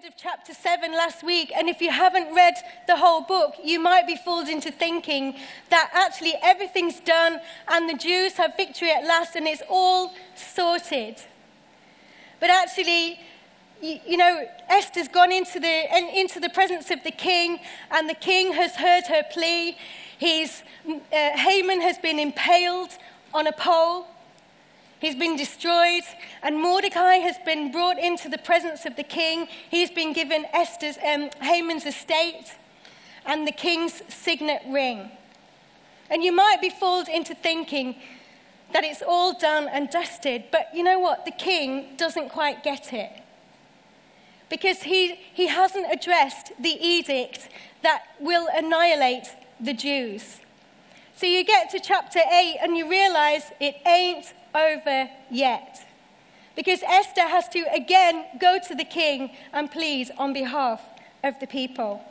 end of chapter 7 last week, and if you haven't read the whole book, you might be fooled into thinking that actually everything's done and the Jews have victory at last and it's all sorted. But actually, you, know, Esther's gone into the, into the presence of the king, and the king has heard her plea. He's, uh, Haman has been impaled on a pole. He's been destroyed, and Mordecai has been brought into the presence of the king. He's been given Esther's, um, Haman's estate and the king's signet ring. And you might be fooled into thinking that it's all done and dusted, but you know what? The king doesn't quite get it. Because he, he hasn't addressed the edict that will annihilate the Jews. So you get to chapter 8 and you realize it ain't over yet. Because Esther has to again go to the king and plead on behalf of the people.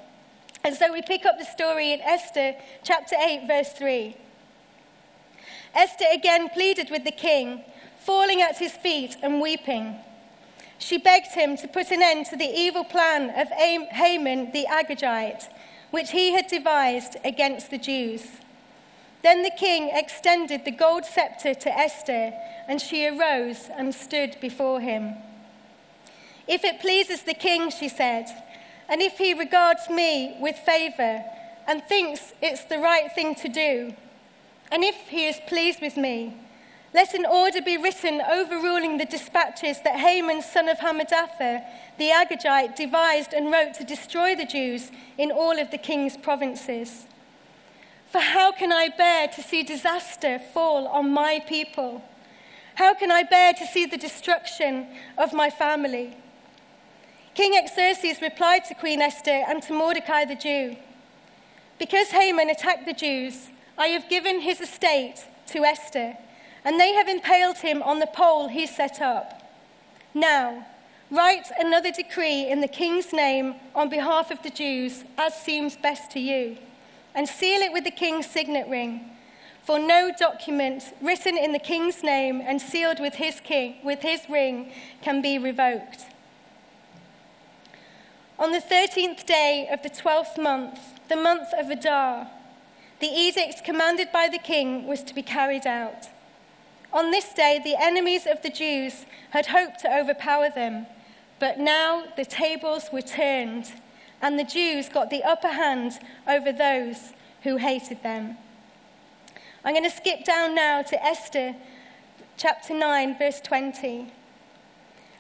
And so we pick up the story in Esther chapter 8, verse 3. Esther again pleaded with the king, falling at his feet and weeping. She begged him to put an end to the evil plan of Haman the Agagite, which he had devised against the Jews. Then the king extended the gold scepter to Esther, and she arose and stood before him. If it pleases the king, she said, and if he regards me with favor and thinks it's the right thing to do, and if he is pleased with me, let an order be written overruling the dispatches that Haman, son of Hammedatha, the Agagite, devised and wrote to destroy the Jews in all of the king's provinces. For how can I bear to see disaster fall on my people? How can I bear to see the destruction of my family? King Xerxes replied to Queen Esther and to Mordecai the Jew Because Haman attacked the Jews, I have given his estate to Esther, and they have impaled him on the pole he set up. Now, write another decree in the king's name on behalf of the Jews, as seems best to you and seal it with the king's signet ring. For no document written in the king's name and sealed with his, king, with his ring can be revoked. On the 13th day of the 12th month, the month of Adar, the edict commanded by the king was to be carried out. On this day, the enemies of the Jews had hoped to overpower them, but now the tables were turned and the Jews got the upper hand over those who hated them. I'm going to skip down now to Esther chapter 9, verse 20.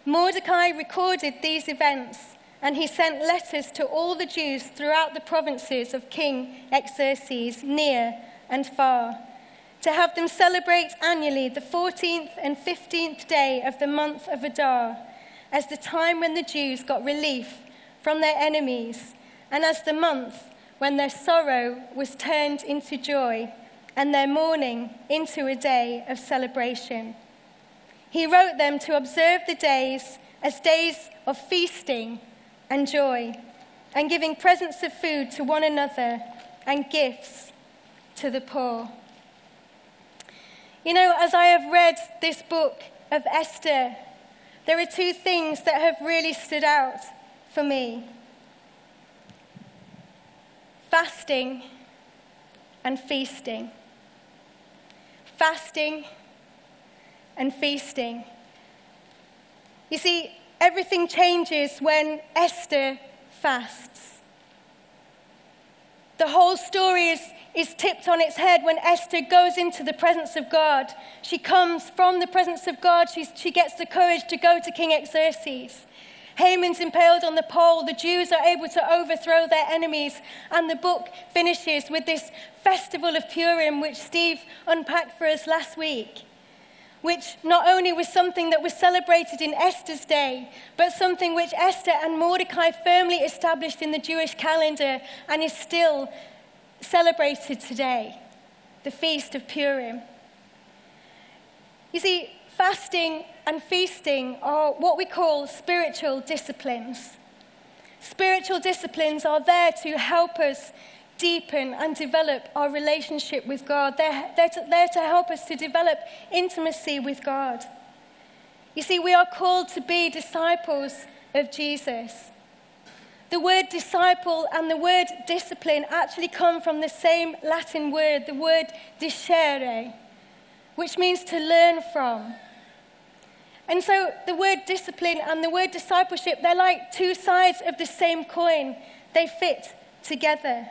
Mordecai recorded these events, and he sent letters to all the Jews throughout the provinces of King Xerxes, near and far, to have them celebrate annually the 14th and 15th day of the month of Adar as the time when the Jews got relief from their enemies, and as the month when their sorrow was turned into joy and their mourning into a day of celebration. He wrote them to observe the days as days of feasting and joy, and giving presents of food to one another and gifts to the poor. You know, as I have read this book of Esther, there are two things that have really stood out for me fasting and feasting. Fasting and feasting. You see, everything changes when Esther fasts. The whole story is, is tipped on its head when Esther goes into the presence of God. She comes from the presence of God, She's, she gets the courage to go to King Xerxes. Haman's impaled on the pole. The Jews are able to overthrow their enemies. And the book finishes with this festival of Purim, which Steve unpacked for us last week, which not only was something that was celebrated in Esther's day, but something which Esther and Mordecai firmly established in the Jewish calendar and is still celebrated today the Feast of Purim. You see, fasting and feasting are what we call spiritual disciplines. Spiritual disciplines are there to help us deepen and develop our relationship with God. They're, they're to, there to help us to develop intimacy with God. You see, we are called to be disciples of Jesus. The word disciple and the word discipline actually come from the same Latin word, the word discere, which means to learn from. And so the word discipline and the word discipleship, they're like two sides of the same coin. They fit together.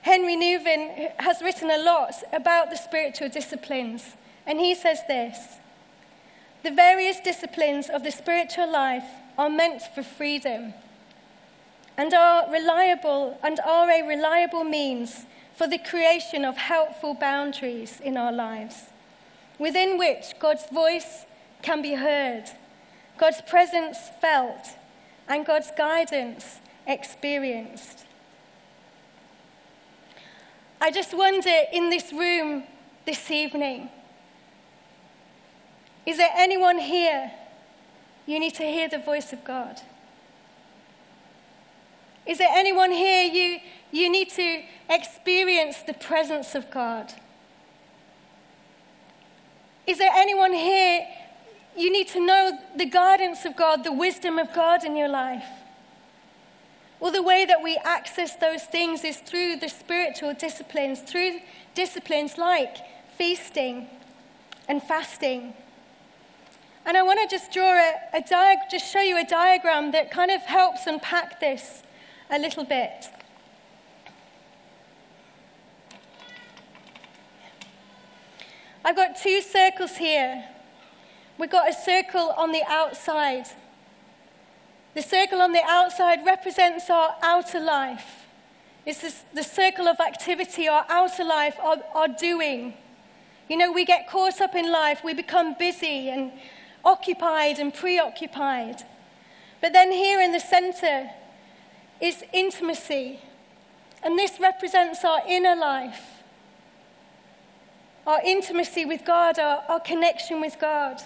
Henry Nouwen has written a lot about the spiritual disciplines, and he says this The various disciplines of the spiritual life are meant for freedom and are reliable and are a reliable means for the creation of helpful boundaries in our lives, within which God's voice can be heard, God's presence felt, and God's guidance experienced. I just wonder in this room this evening is there anyone here you need to hear the voice of God? Is there anyone here you, you need to experience the presence of God? Is there anyone here you need to know the guidance of God, the wisdom of God in your life. Well, the way that we access those things is through the spiritual disciplines, through disciplines like feasting and fasting. And I want to just draw a, a diag- just show you a diagram that kind of helps unpack this a little bit. I've got two circles here. We've got a circle on the outside. The circle on the outside represents our outer life. It's this, the circle of activity, our outer life, our, our doing. You know, we get caught up in life, we become busy and occupied and preoccupied. But then here in the center is intimacy. And this represents our inner life, our intimacy with God, our, our connection with God.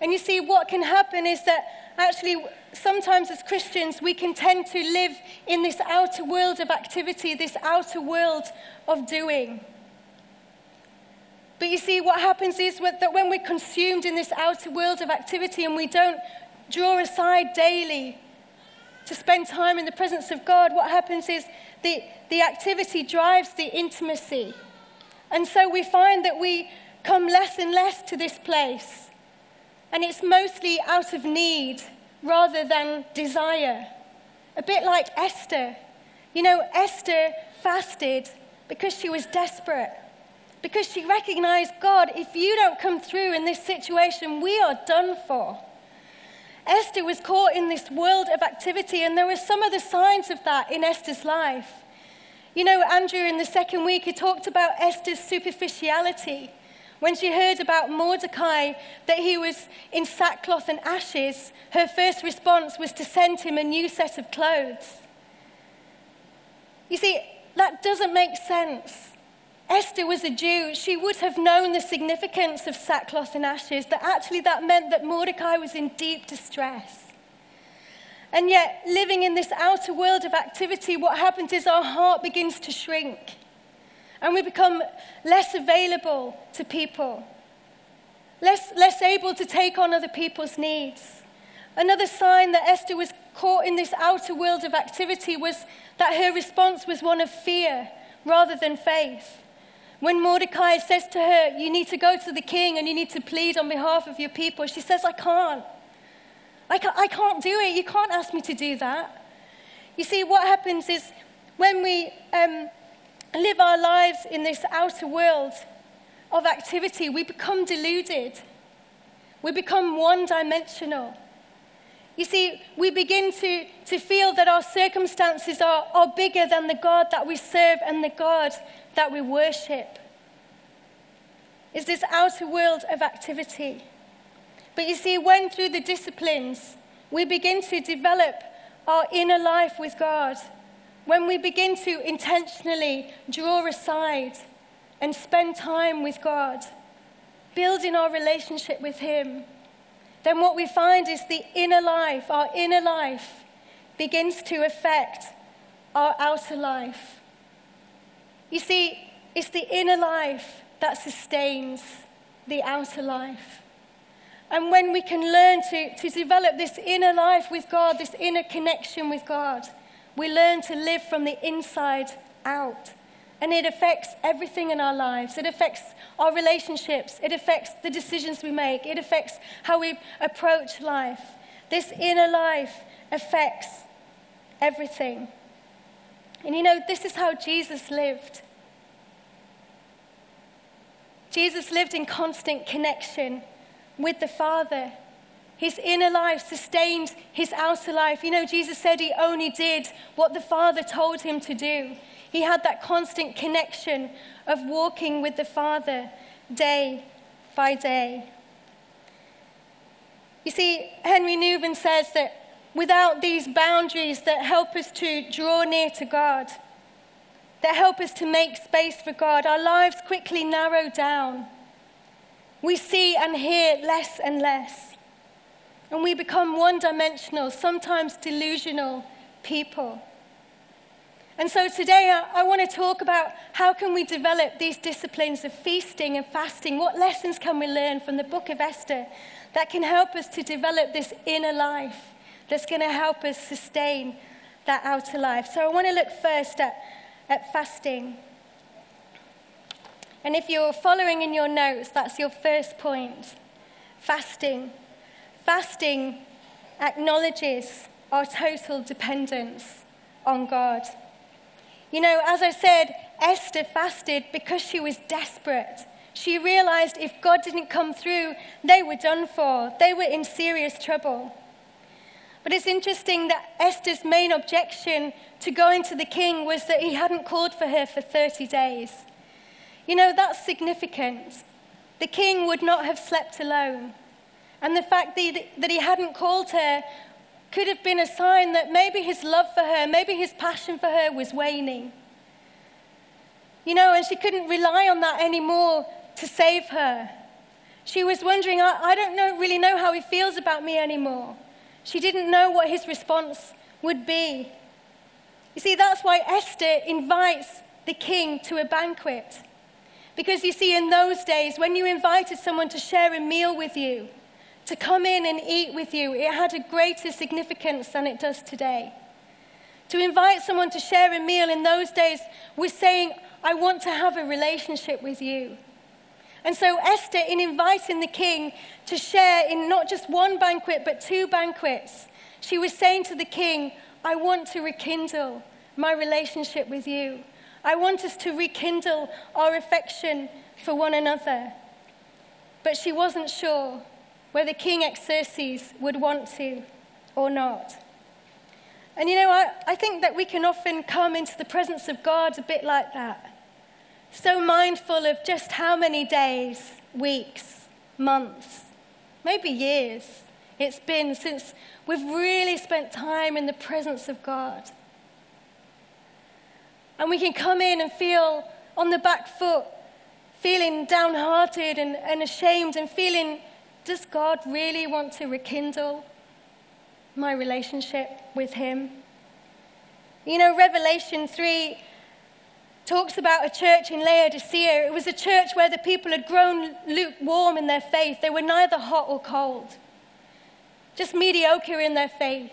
And you see, what can happen is that actually, sometimes as Christians, we can tend to live in this outer world of activity, this outer world of doing. But you see, what happens is that when we're consumed in this outer world of activity and we don't draw aside daily to spend time in the presence of God, what happens is the, the activity drives the intimacy. And so we find that we come less and less to this place and it's mostly out of need rather than desire. A bit like Esther. You know, Esther fasted because she was desperate, because she recognized God, if you don't come through in this situation, we are done for. Esther was caught in this world of activity, and there were some of the signs of that in Esther's life. You know, Andrew, in the second week, he talked about Esther's superficiality. When she heard about Mordecai, that he was in sackcloth and ashes, her first response was to send him a new set of clothes. You see, that doesn't make sense. Esther was a Jew. She would have known the significance of sackcloth and ashes, that actually that meant that Mordecai was in deep distress. And yet, living in this outer world of activity, what happens is our heart begins to shrink and we become less available to people, less, less able to take on other people's needs. Another sign that Esther was caught in this outer world of activity was that her response was one of fear rather than faith. When Mordecai says to her, You need to go to the king and you need to plead on behalf of your people, she says, I can't. I can't, I can't do it. You can't ask me to do that. You see, what happens is when we um, live our lives in this outer world of activity, we become deluded. We become one dimensional. You see, we begin to, to feel that our circumstances are, are bigger than the God that we serve and the God that we worship. It's this outer world of activity. But you see, when through the disciplines we begin to develop our inner life with God, when we begin to intentionally draw aside and spend time with God, building our relationship with Him, then what we find is the inner life, our inner life, begins to affect our outer life. You see, it's the inner life that sustains the outer life. And when we can learn to, to develop this inner life with God, this inner connection with God, we learn to live from the inside out. And it affects everything in our lives. It affects our relationships. It affects the decisions we make. It affects how we approach life. This inner life affects everything. And you know, this is how Jesus lived. Jesus lived in constant connection with the Father. His inner life sustained his outer life. You know, Jesus said he only did what the Father told him to do. He had that constant connection of walking with the Father day by day. You see, Henry Nouwen says that without these boundaries that help us to draw near to God, that help us to make space for God, our lives quickly narrow down. We see and hear less and less. And we become one dimensional, sometimes delusional people. And so today I, I want to talk about how can we develop these disciplines of feasting and fasting? What lessons can we learn from the book of Esther that can help us to develop this inner life that's going to help us sustain that outer life? So I want to look first at, at fasting. And if you're following in your notes, that's your first point. Fasting. Fasting acknowledges our total dependence on God. You know, as I said, Esther fasted because she was desperate. She realized if God didn't come through, they were done for. They were in serious trouble. But it's interesting that Esther's main objection to going to the king was that he hadn't called for her for 30 days. You know, that's significant. The king would not have slept alone. And the fact that he hadn't called her could have been a sign that maybe his love for her, maybe his passion for her was waning. You know, and she couldn't rely on that anymore to save her. She was wondering, I, I don't know, really know how he feels about me anymore. She didn't know what his response would be. You see, that's why Esther invites the king to a banquet. Because you see, in those days, when you invited someone to share a meal with you, to come in and eat with you, it had a greater significance than it does today. To invite someone to share a meal in those days was saying, I want to have a relationship with you. And so, Esther, in inviting the king to share in not just one banquet, but two banquets, she was saying to the king, I want to rekindle my relationship with you. I want us to rekindle our affection for one another. But she wasn't sure whether King Xerxes would want to or not. And you know, I, I think that we can often come into the presence of God a bit like that. So mindful of just how many days, weeks, months, maybe years it's been since we've really spent time in the presence of God. And we can come in and feel on the back foot, feeling downhearted and, and ashamed, and feeling does God really want to rekindle my relationship with Him? You know, Revelation 3 talks about a church in Laodicea. It was a church where the people had grown lukewarm in their faith. They were neither hot or cold, just mediocre in their faith.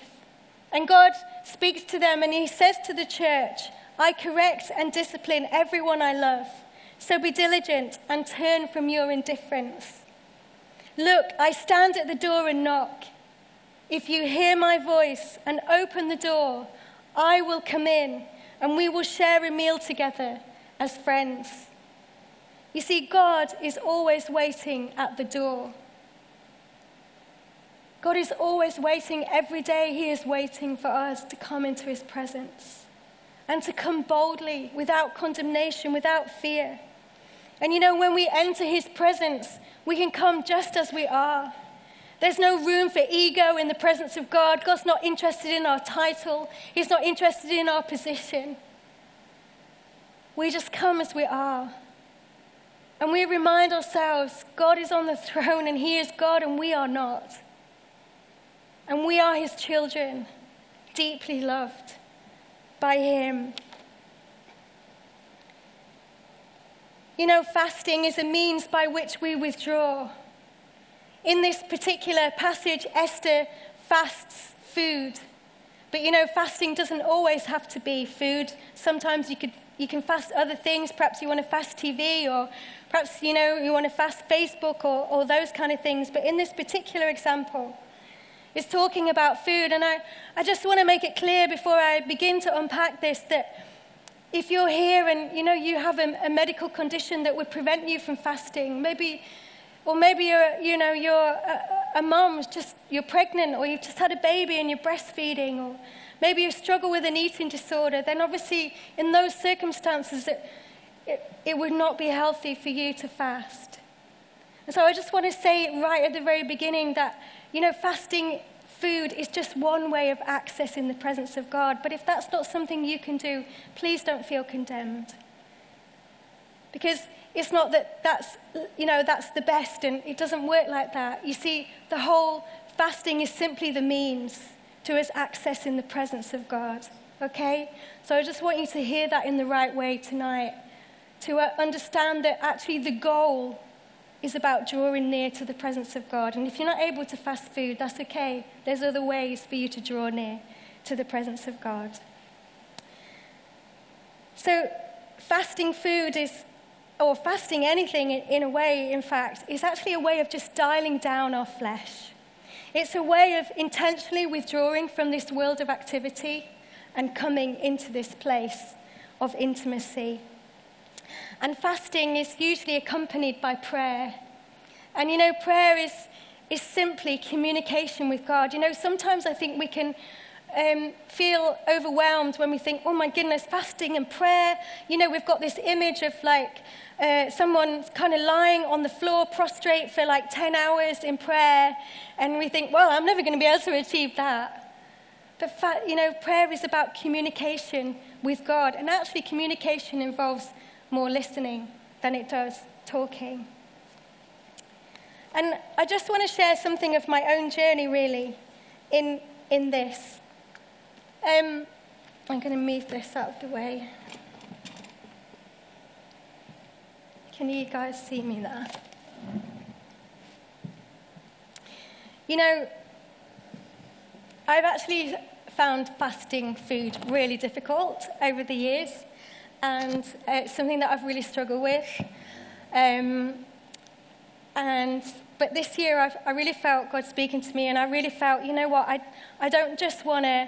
And God speaks to them and He says to the church, I correct and discipline everyone I love. So be diligent and turn from your indifference. Look, I stand at the door and knock. If you hear my voice and open the door, I will come in and we will share a meal together as friends. You see, God is always waiting at the door. God is always waiting. Every day, He is waiting for us to come into His presence and to come boldly, without condemnation, without fear. And you know, when we enter His presence, we can come just as we are. There's no room for ego in the presence of God. God's not interested in our title, He's not interested in our position. We just come as we are. And we remind ourselves God is on the throne and He is God and we are not. And we are His children, deeply loved by Him. You know, fasting is a means by which we withdraw. in this particular passage, Esther fasts food. But you know, fasting doesn't always have to be food. Sometimes you, could, you can fast other things. Perhaps you want to fast TV, or perhaps you know, you want to fast Facebook, or, or those kind of things. But in this particular example, it's talking about food. And I, I just want to make it clear before I begin to unpack this that if you're here and you know you have a, a medical condition that would prevent you from fasting, maybe or maybe you're, you know, you're a, a mom, just you're pregnant, or you've just had a baby and you're breastfeeding, or maybe you struggle with an eating disorder. Then obviously, in those circumstances, it, it, it would not be healthy for you to fast. And so I just want to say right at the very beginning that, you know, fasting food is just one way of accessing the presence of God. But if that's not something you can do, please don't feel condemned. Because it's not that that's, you know, that's the best and it doesn't work like that. You see, the whole fasting is simply the means to us accessing the presence of God. Okay? So I just want you to hear that in the right way tonight. To uh, understand that actually the goal is about drawing near to the presence of God. And if you're not able to fast food, that's okay. There's other ways for you to draw near to the presence of God. So, fasting food is or fasting anything in a way, in fact, is actually a way of just dialing down our flesh. It's a way of intentionally withdrawing from this world of activity and coming into this place of intimacy. And fasting is usually accompanied by prayer. And you know, prayer is, is simply communication with God. You know, sometimes I think we can um, feel overwhelmed when we think, oh my goodness, fasting and prayer. You know, we've got this image of like uh, someone kind of lying on the floor prostrate for like 10 hours in prayer, and we think, well, I'm never going to be able to achieve that. But, fa- you know, prayer is about communication with God, and actually, communication involves more listening than it does talking. And I just want to share something of my own journey, really, in, in this. Um, I'm going to move this out of the way. Can you guys see me there? You know, I've actually found fasting food really difficult over the years, and it's something that I've really struggled with. Um, and but this year, I've, I really felt God speaking to me, and I really felt, you know what, I, I don't just want to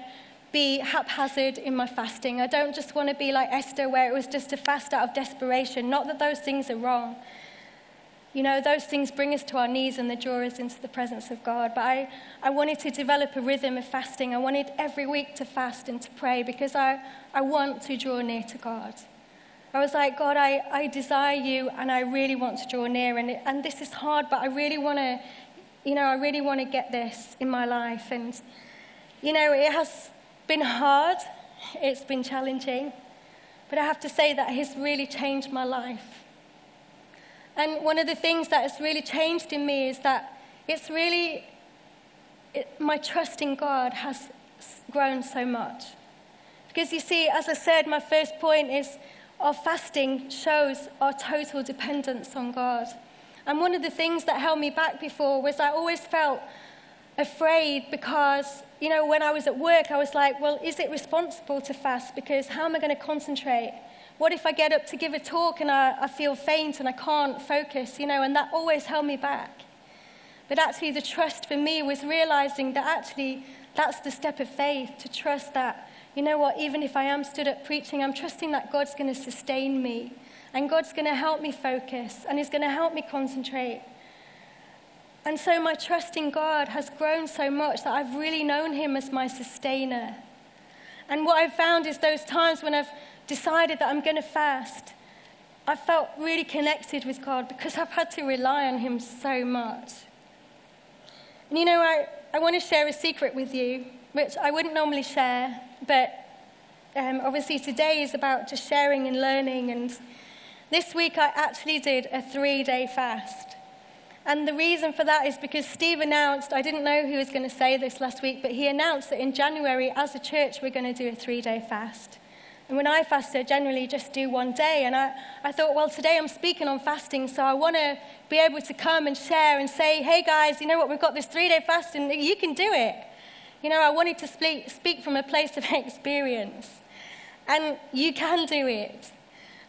be haphazard in my fasting. I don't just want to be like Esther, where it was just a fast out of desperation. Not that those things are wrong. You know, those things bring us to our knees and they draw us into the presence of God. But I, I wanted to develop a rhythm of fasting. I wanted every week to fast and to pray because I, I want to draw near to God. I was like, God, I, I desire you and I really want to draw near. And, and this is hard, but I really want to, you know, I really want to get this in my life. And, you know, it has been hard, it's been challenging, but I have to say that has really changed my life. And one of the things that has really changed in me is that it's really, it, my trust in God has grown so much. Because you see, as I said, my first point is our fasting shows our total dependence on God. And one of the things that held me back before was I always felt afraid because, you know, when I was at work, I was like, well, is it responsible to fast? Because how am I going to concentrate? What if I get up to give a talk and I, I feel faint and I can't focus, you know, and that always held me back. But actually, the trust for me was realizing that actually that's the step of faith to trust that, you know what, even if I am stood up preaching, I'm trusting that God's going to sustain me and God's going to help me focus and He's going to help me concentrate. And so my trust in God has grown so much that I've really known Him as my sustainer. And what I've found is those times when I've decided that I'm going to fast, I've felt really connected with God because I've had to rely on Him so much. And you know, I, I want to share a secret with you, which I wouldn't normally share, but um, obviously today is about just sharing and learning. And this week I actually did a three day fast. And the reason for that is because Steve announced, I didn't know he was going to say this last week, but he announced that in January, as a church, we're going to do a three day fast. And when I fast, I generally just do one day. And I, I thought, well, today I'm speaking on fasting, so I want to be able to come and share and say, hey guys, you know what, we've got this three day fasting, you can do it. You know, I wanted to speak, speak from a place of experience. And you can do it.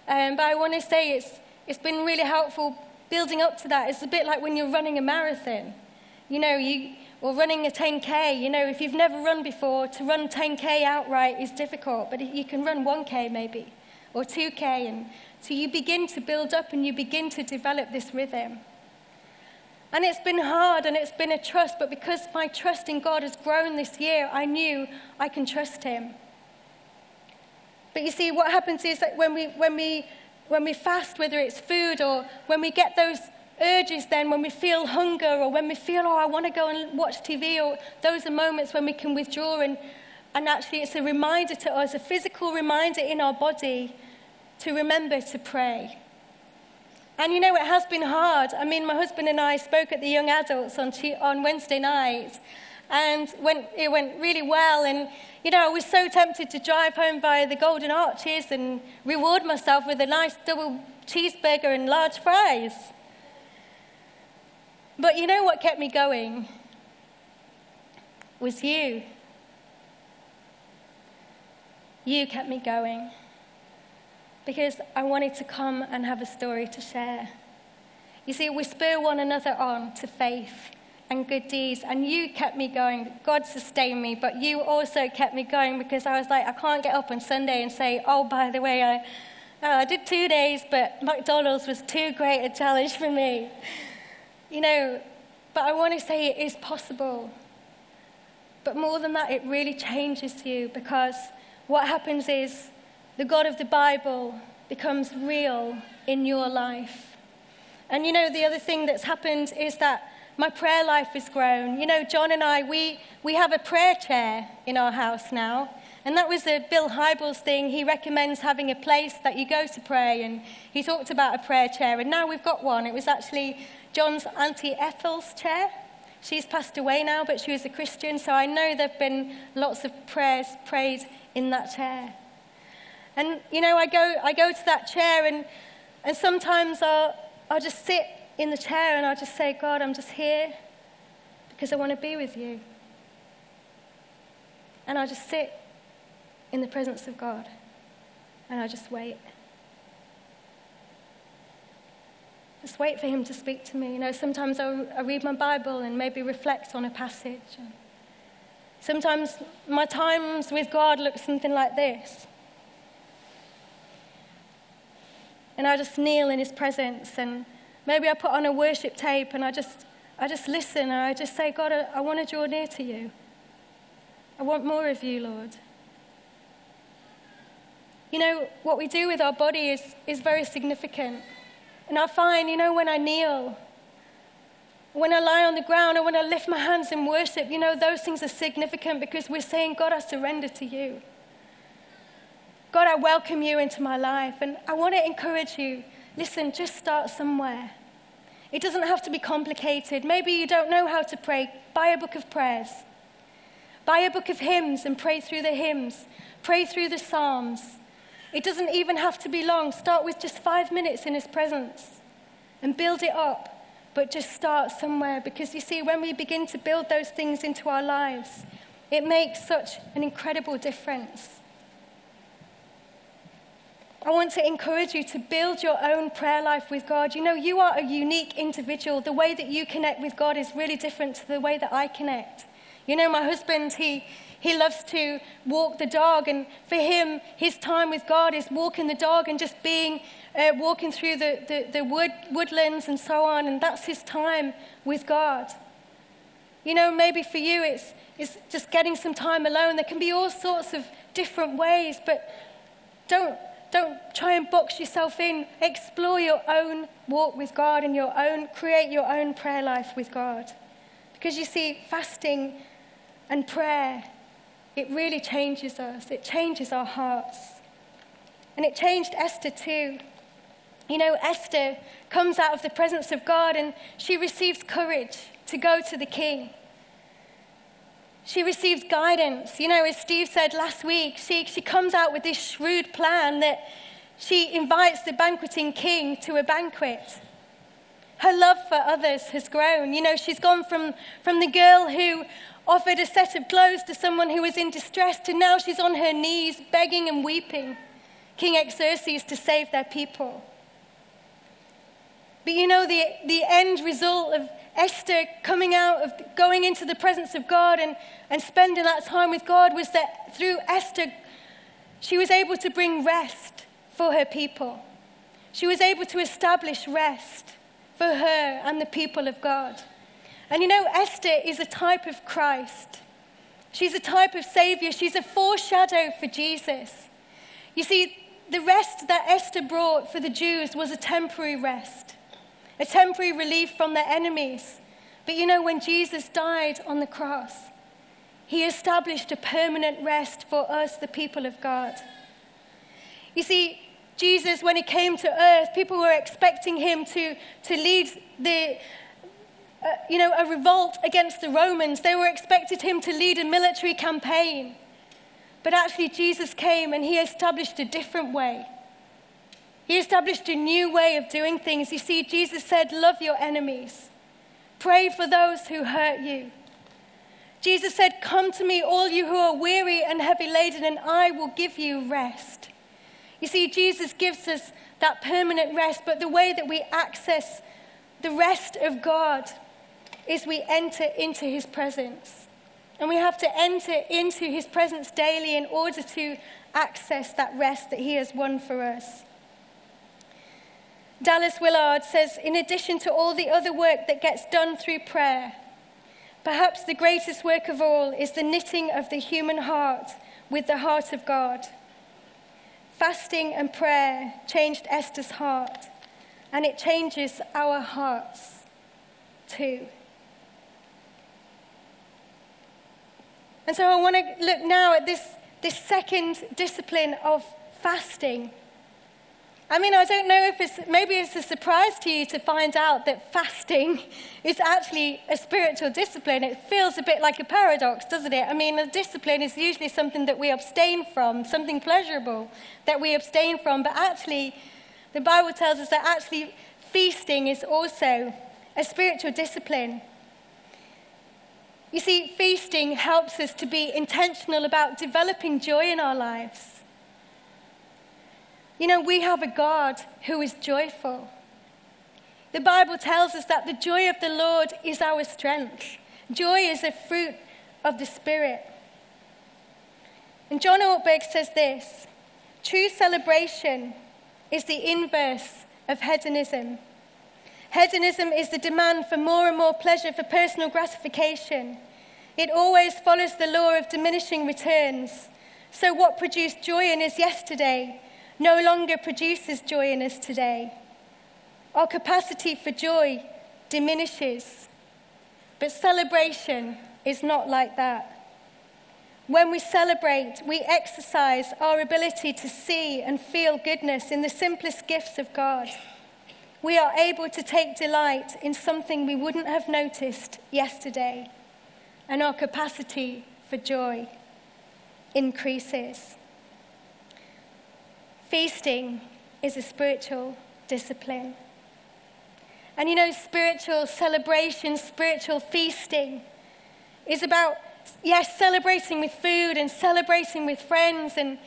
Um, but I want to say it's, it's been really helpful building up to that. It's a bit like when you're running a marathon. You know, you, or running a 10K. You know, if you've never run before, to run 10K outright is difficult, but you can run 1K maybe, or 2K. And so you begin to build up and you begin to develop this rhythm. And it's been hard and it's been a trust, but because my trust in God has grown this year, I knew I can trust Him. But you see, what happens is that when we, when we, when we fast, whether it's food or when we get those urges then when we feel hunger or when we feel, oh, I want to go and watch TV, or those are moments when we can withdraw. And, and actually, it's a reminder to us, a physical reminder in our body to remember to pray. And you know, it has been hard. I mean, my husband and I spoke at the young adults on, on Wednesday night, and went, it went really well. And, you know, I was so tempted to drive home via the Golden Arches and reward myself with a nice double cheeseburger and large fries. But you know what kept me going? Was you. You kept me going. Because I wanted to come and have a story to share. You see, we spur one another on to faith and good deeds. And you kept me going. God sustained me, but you also kept me going because I was like, I can't get up on Sunday and say, oh, by the way, I, oh, I did two days, but McDonald's was too great a challenge for me. You know, but I want to say it is possible. But more than that, it really changes you because what happens is the God of the Bible becomes real in your life. And you know, the other thing that's happened is that my prayer life has grown. You know, John and I, we, we have a prayer chair in our house now. And that was a Bill Hybels thing. He recommends having a place that you go to pray. And he talked about a prayer chair. And now we've got one. It was actually John's Auntie Ethel's chair. She's passed away now, but she was a Christian, so I know there have been lots of prayers prayed in that chair. And, you know, I go, I go to that chair, and, and sometimes I'll, I'll just sit in the chair and I'll just say, God, I'm just here because I want to be with you. And I'll just sit in the presence of God and I'll just wait. Just wait for him to speak to me. You know, sometimes I, read my Bible and maybe reflect on a passage. Sometimes my times with God look something like this. And I just kneel in his presence and maybe I put on a worship tape and I just, I just listen and I just say, God, I, I want to draw near to you. I want more of you, Lord. You know, what we do with our body is, is very significant. And I find, you know, when I kneel, when I lie on the ground, or when I lift my hands in worship, you know, those things are significant because we're saying, God, I surrender to you. God, I welcome you into my life. And I want to encourage you listen, just start somewhere. It doesn't have to be complicated. Maybe you don't know how to pray. Buy a book of prayers. Buy a book of hymns and pray through the hymns. Pray through the Psalms. It doesn't even have to be long. Start with just five minutes in His presence and build it up. But just start somewhere because you see, when we begin to build those things into our lives, it makes such an incredible difference. I want to encourage you to build your own prayer life with God. You know, you are a unique individual. The way that you connect with God is really different to the way that I connect. You know, my husband, he, he loves to walk the dog, and for him, his time with God is walking the dog and just being, uh, walking through the, the, the wood, woodlands and so on, and that's his time with God. You know, maybe for you, it's, it's just getting some time alone. There can be all sorts of different ways, but don't, don't try and box yourself in. Explore your own walk with God and your own, create your own prayer life with God. Because you see, fasting and prayer it really changes us, it changes our hearts. And it changed Esther too. You know, Esther comes out of the presence of God and she receives courage to go to the king. she receives guidance. You know, as Steve said last week, she, she comes out with this shrewd plan that she invites the banqueting king to a banquet. Her love for others has grown. You know, she's gone from, from the girl who offered a set of clothes to someone who was in distress to now she's on her knees begging and weeping King Xerxes to save their people. But you know, the, the end result of Esther coming out of going into the presence of God and, and spending that time with God was that through Esther, she was able to bring rest for her people. She was able to establish rest for her and the people of God. And you know, Esther is a type of Christ. She's a type of Savior. She's a foreshadow for Jesus. You see, the rest that Esther brought for the Jews was a temporary rest a temporary relief from their enemies. But you know, when Jesus died on the cross, he established a permanent rest for us, the people of God. You see, Jesus, when he came to earth, people were expecting him to, to lead the, uh, you know, a revolt against the Romans. They were expected him to lead a military campaign. But actually, Jesus came and he established a different way. He established a new way of doing things. You see, Jesus said, Love your enemies, pray for those who hurt you. Jesus said, Come to me, all you who are weary and heavy laden, and I will give you rest. You see, Jesus gives us that permanent rest, but the way that we access the rest of God is we enter into his presence. And we have to enter into his presence daily in order to access that rest that he has won for us. Dallas Willard says, in addition to all the other work that gets done through prayer, perhaps the greatest work of all is the knitting of the human heart with the heart of God. Fasting and prayer changed Esther's heart, and it changes our hearts too. And so I want to look now at this, this second discipline of fasting. I mean, I don't know if it's, maybe it's a surprise to you to find out that fasting is actually a spiritual discipline. It feels a bit like a paradox, doesn't it? I mean, a discipline is usually something that we abstain from, something pleasurable that we abstain from. But actually, the Bible tells us that actually feasting is also a spiritual discipline. You see, feasting helps us to be intentional about developing joy in our lives. You know, we have a God who is joyful. The Bible tells us that the joy of the Lord is our strength. Joy is a fruit of the Spirit. And John Ortberg says this true celebration is the inverse of hedonism. Hedonism is the demand for more and more pleasure for personal gratification. It always follows the law of diminishing returns. So, what produced joy in us yesterday no longer produces joy in us today. Our capacity for joy diminishes. But celebration is not like that. When we celebrate, we exercise our ability to see and feel goodness in the simplest gifts of God. We are able to take delight in something we wouldn't have noticed yesterday, and our capacity for joy increases. Feasting is a spiritual discipline. And you know, spiritual celebration, spiritual feasting is about, yes, celebrating with food and celebrating with friends and,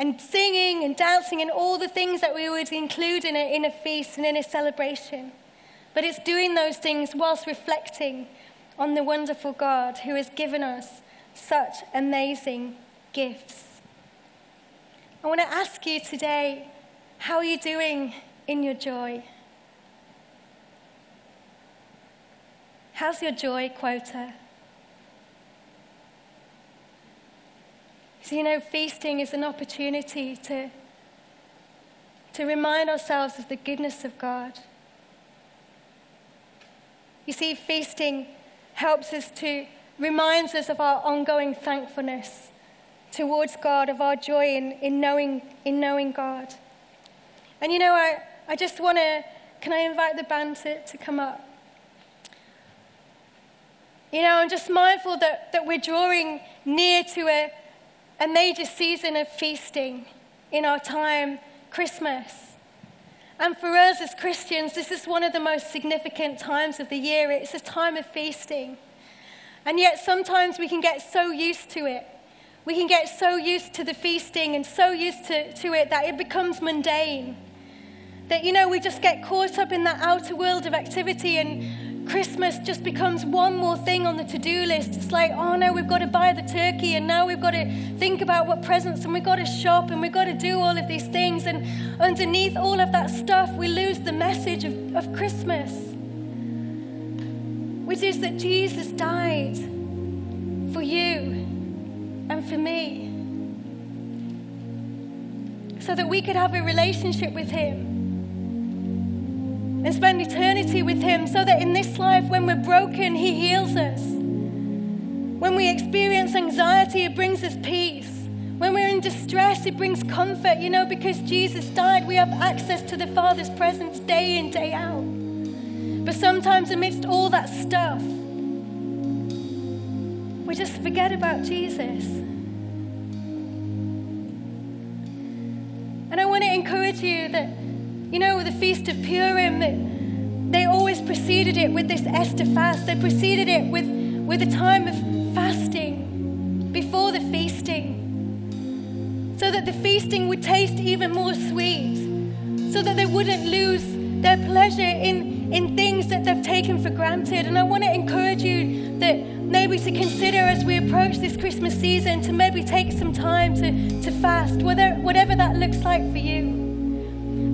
and singing and dancing and all the things that we would include in a, in a feast and in a celebration. But it's doing those things whilst reflecting on the wonderful God who has given us such amazing gifts. I want to ask you today how are you doing in your joy? How's your joy quota? So, you know, feasting is an opportunity to, to remind ourselves of the goodness of God. You see, feasting helps us to, reminds us of our ongoing thankfulness towards God, of our joy in, in, knowing, in knowing God. And you know, I, I just want to, can I invite the band to, to come up? You know, I'm just mindful that, that we're drawing near to a, a major season of feasting in our time, Christmas. And for us as Christians, this is one of the most significant times of the year. It's a time of feasting. And yet, sometimes we can get so used to it. We can get so used to the feasting and so used to, to it that it becomes mundane. That, you know, we just get caught up in that outer world of activity and Christmas just becomes one more thing on the to do list. It's like, oh no, we've got to buy the turkey and now we've got to think about what presents and we've got to shop and we've got to do all of these things. And underneath all of that stuff, we lose the message of, of Christmas, which is that Jesus died for you and for me so that we could have a relationship with Him and spend eternity with Him so that in this life, when we're broken, He heals us. When we experience anxiety, it brings us peace. When we're in distress, it brings comfort, you know, because Jesus died, we have access to the Father's presence day in, day out. But sometimes, amidst all that stuff, we just forget about Jesus. And I want to encourage you that you know, the Feast of Purim, they always preceded it with this Esther fast. They preceded it with, with a time of fasting before the feasting, so that the feasting would taste even more sweet, so that they wouldn't lose their pleasure in, in things that they've taken for granted. And I want to encourage you that maybe to consider as we approach this Christmas season to maybe take some time to, to fast, whether, whatever that looks like for you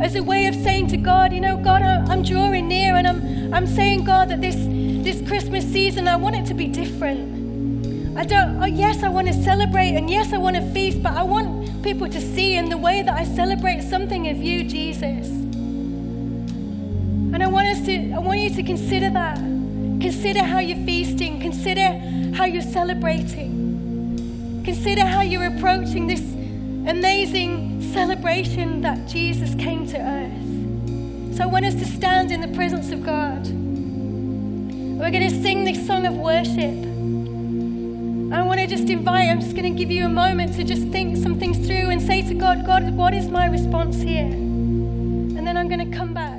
as a way of saying to God, you know, God, I'm drawing near and I'm, I'm saying, God, that this, this Christmas season, I want it to be different. I don't, oh, yes, I want to celebrate and yes, I want to feast, but I want people to see in the way that I celebrate something of you, Jesus. And I want us to, I want you to consider that. Consider how you're feasting. Consider how you're celebrating. Consider how you're approaching this amazing celebration that Jesus came to earth. So I want us to stand in the presence of God. We're going to sing this song of worship. I want to just invite, I'm just going to give you a moment to just think some things through and say to God, God, what is my response here? And then I'm going to come back.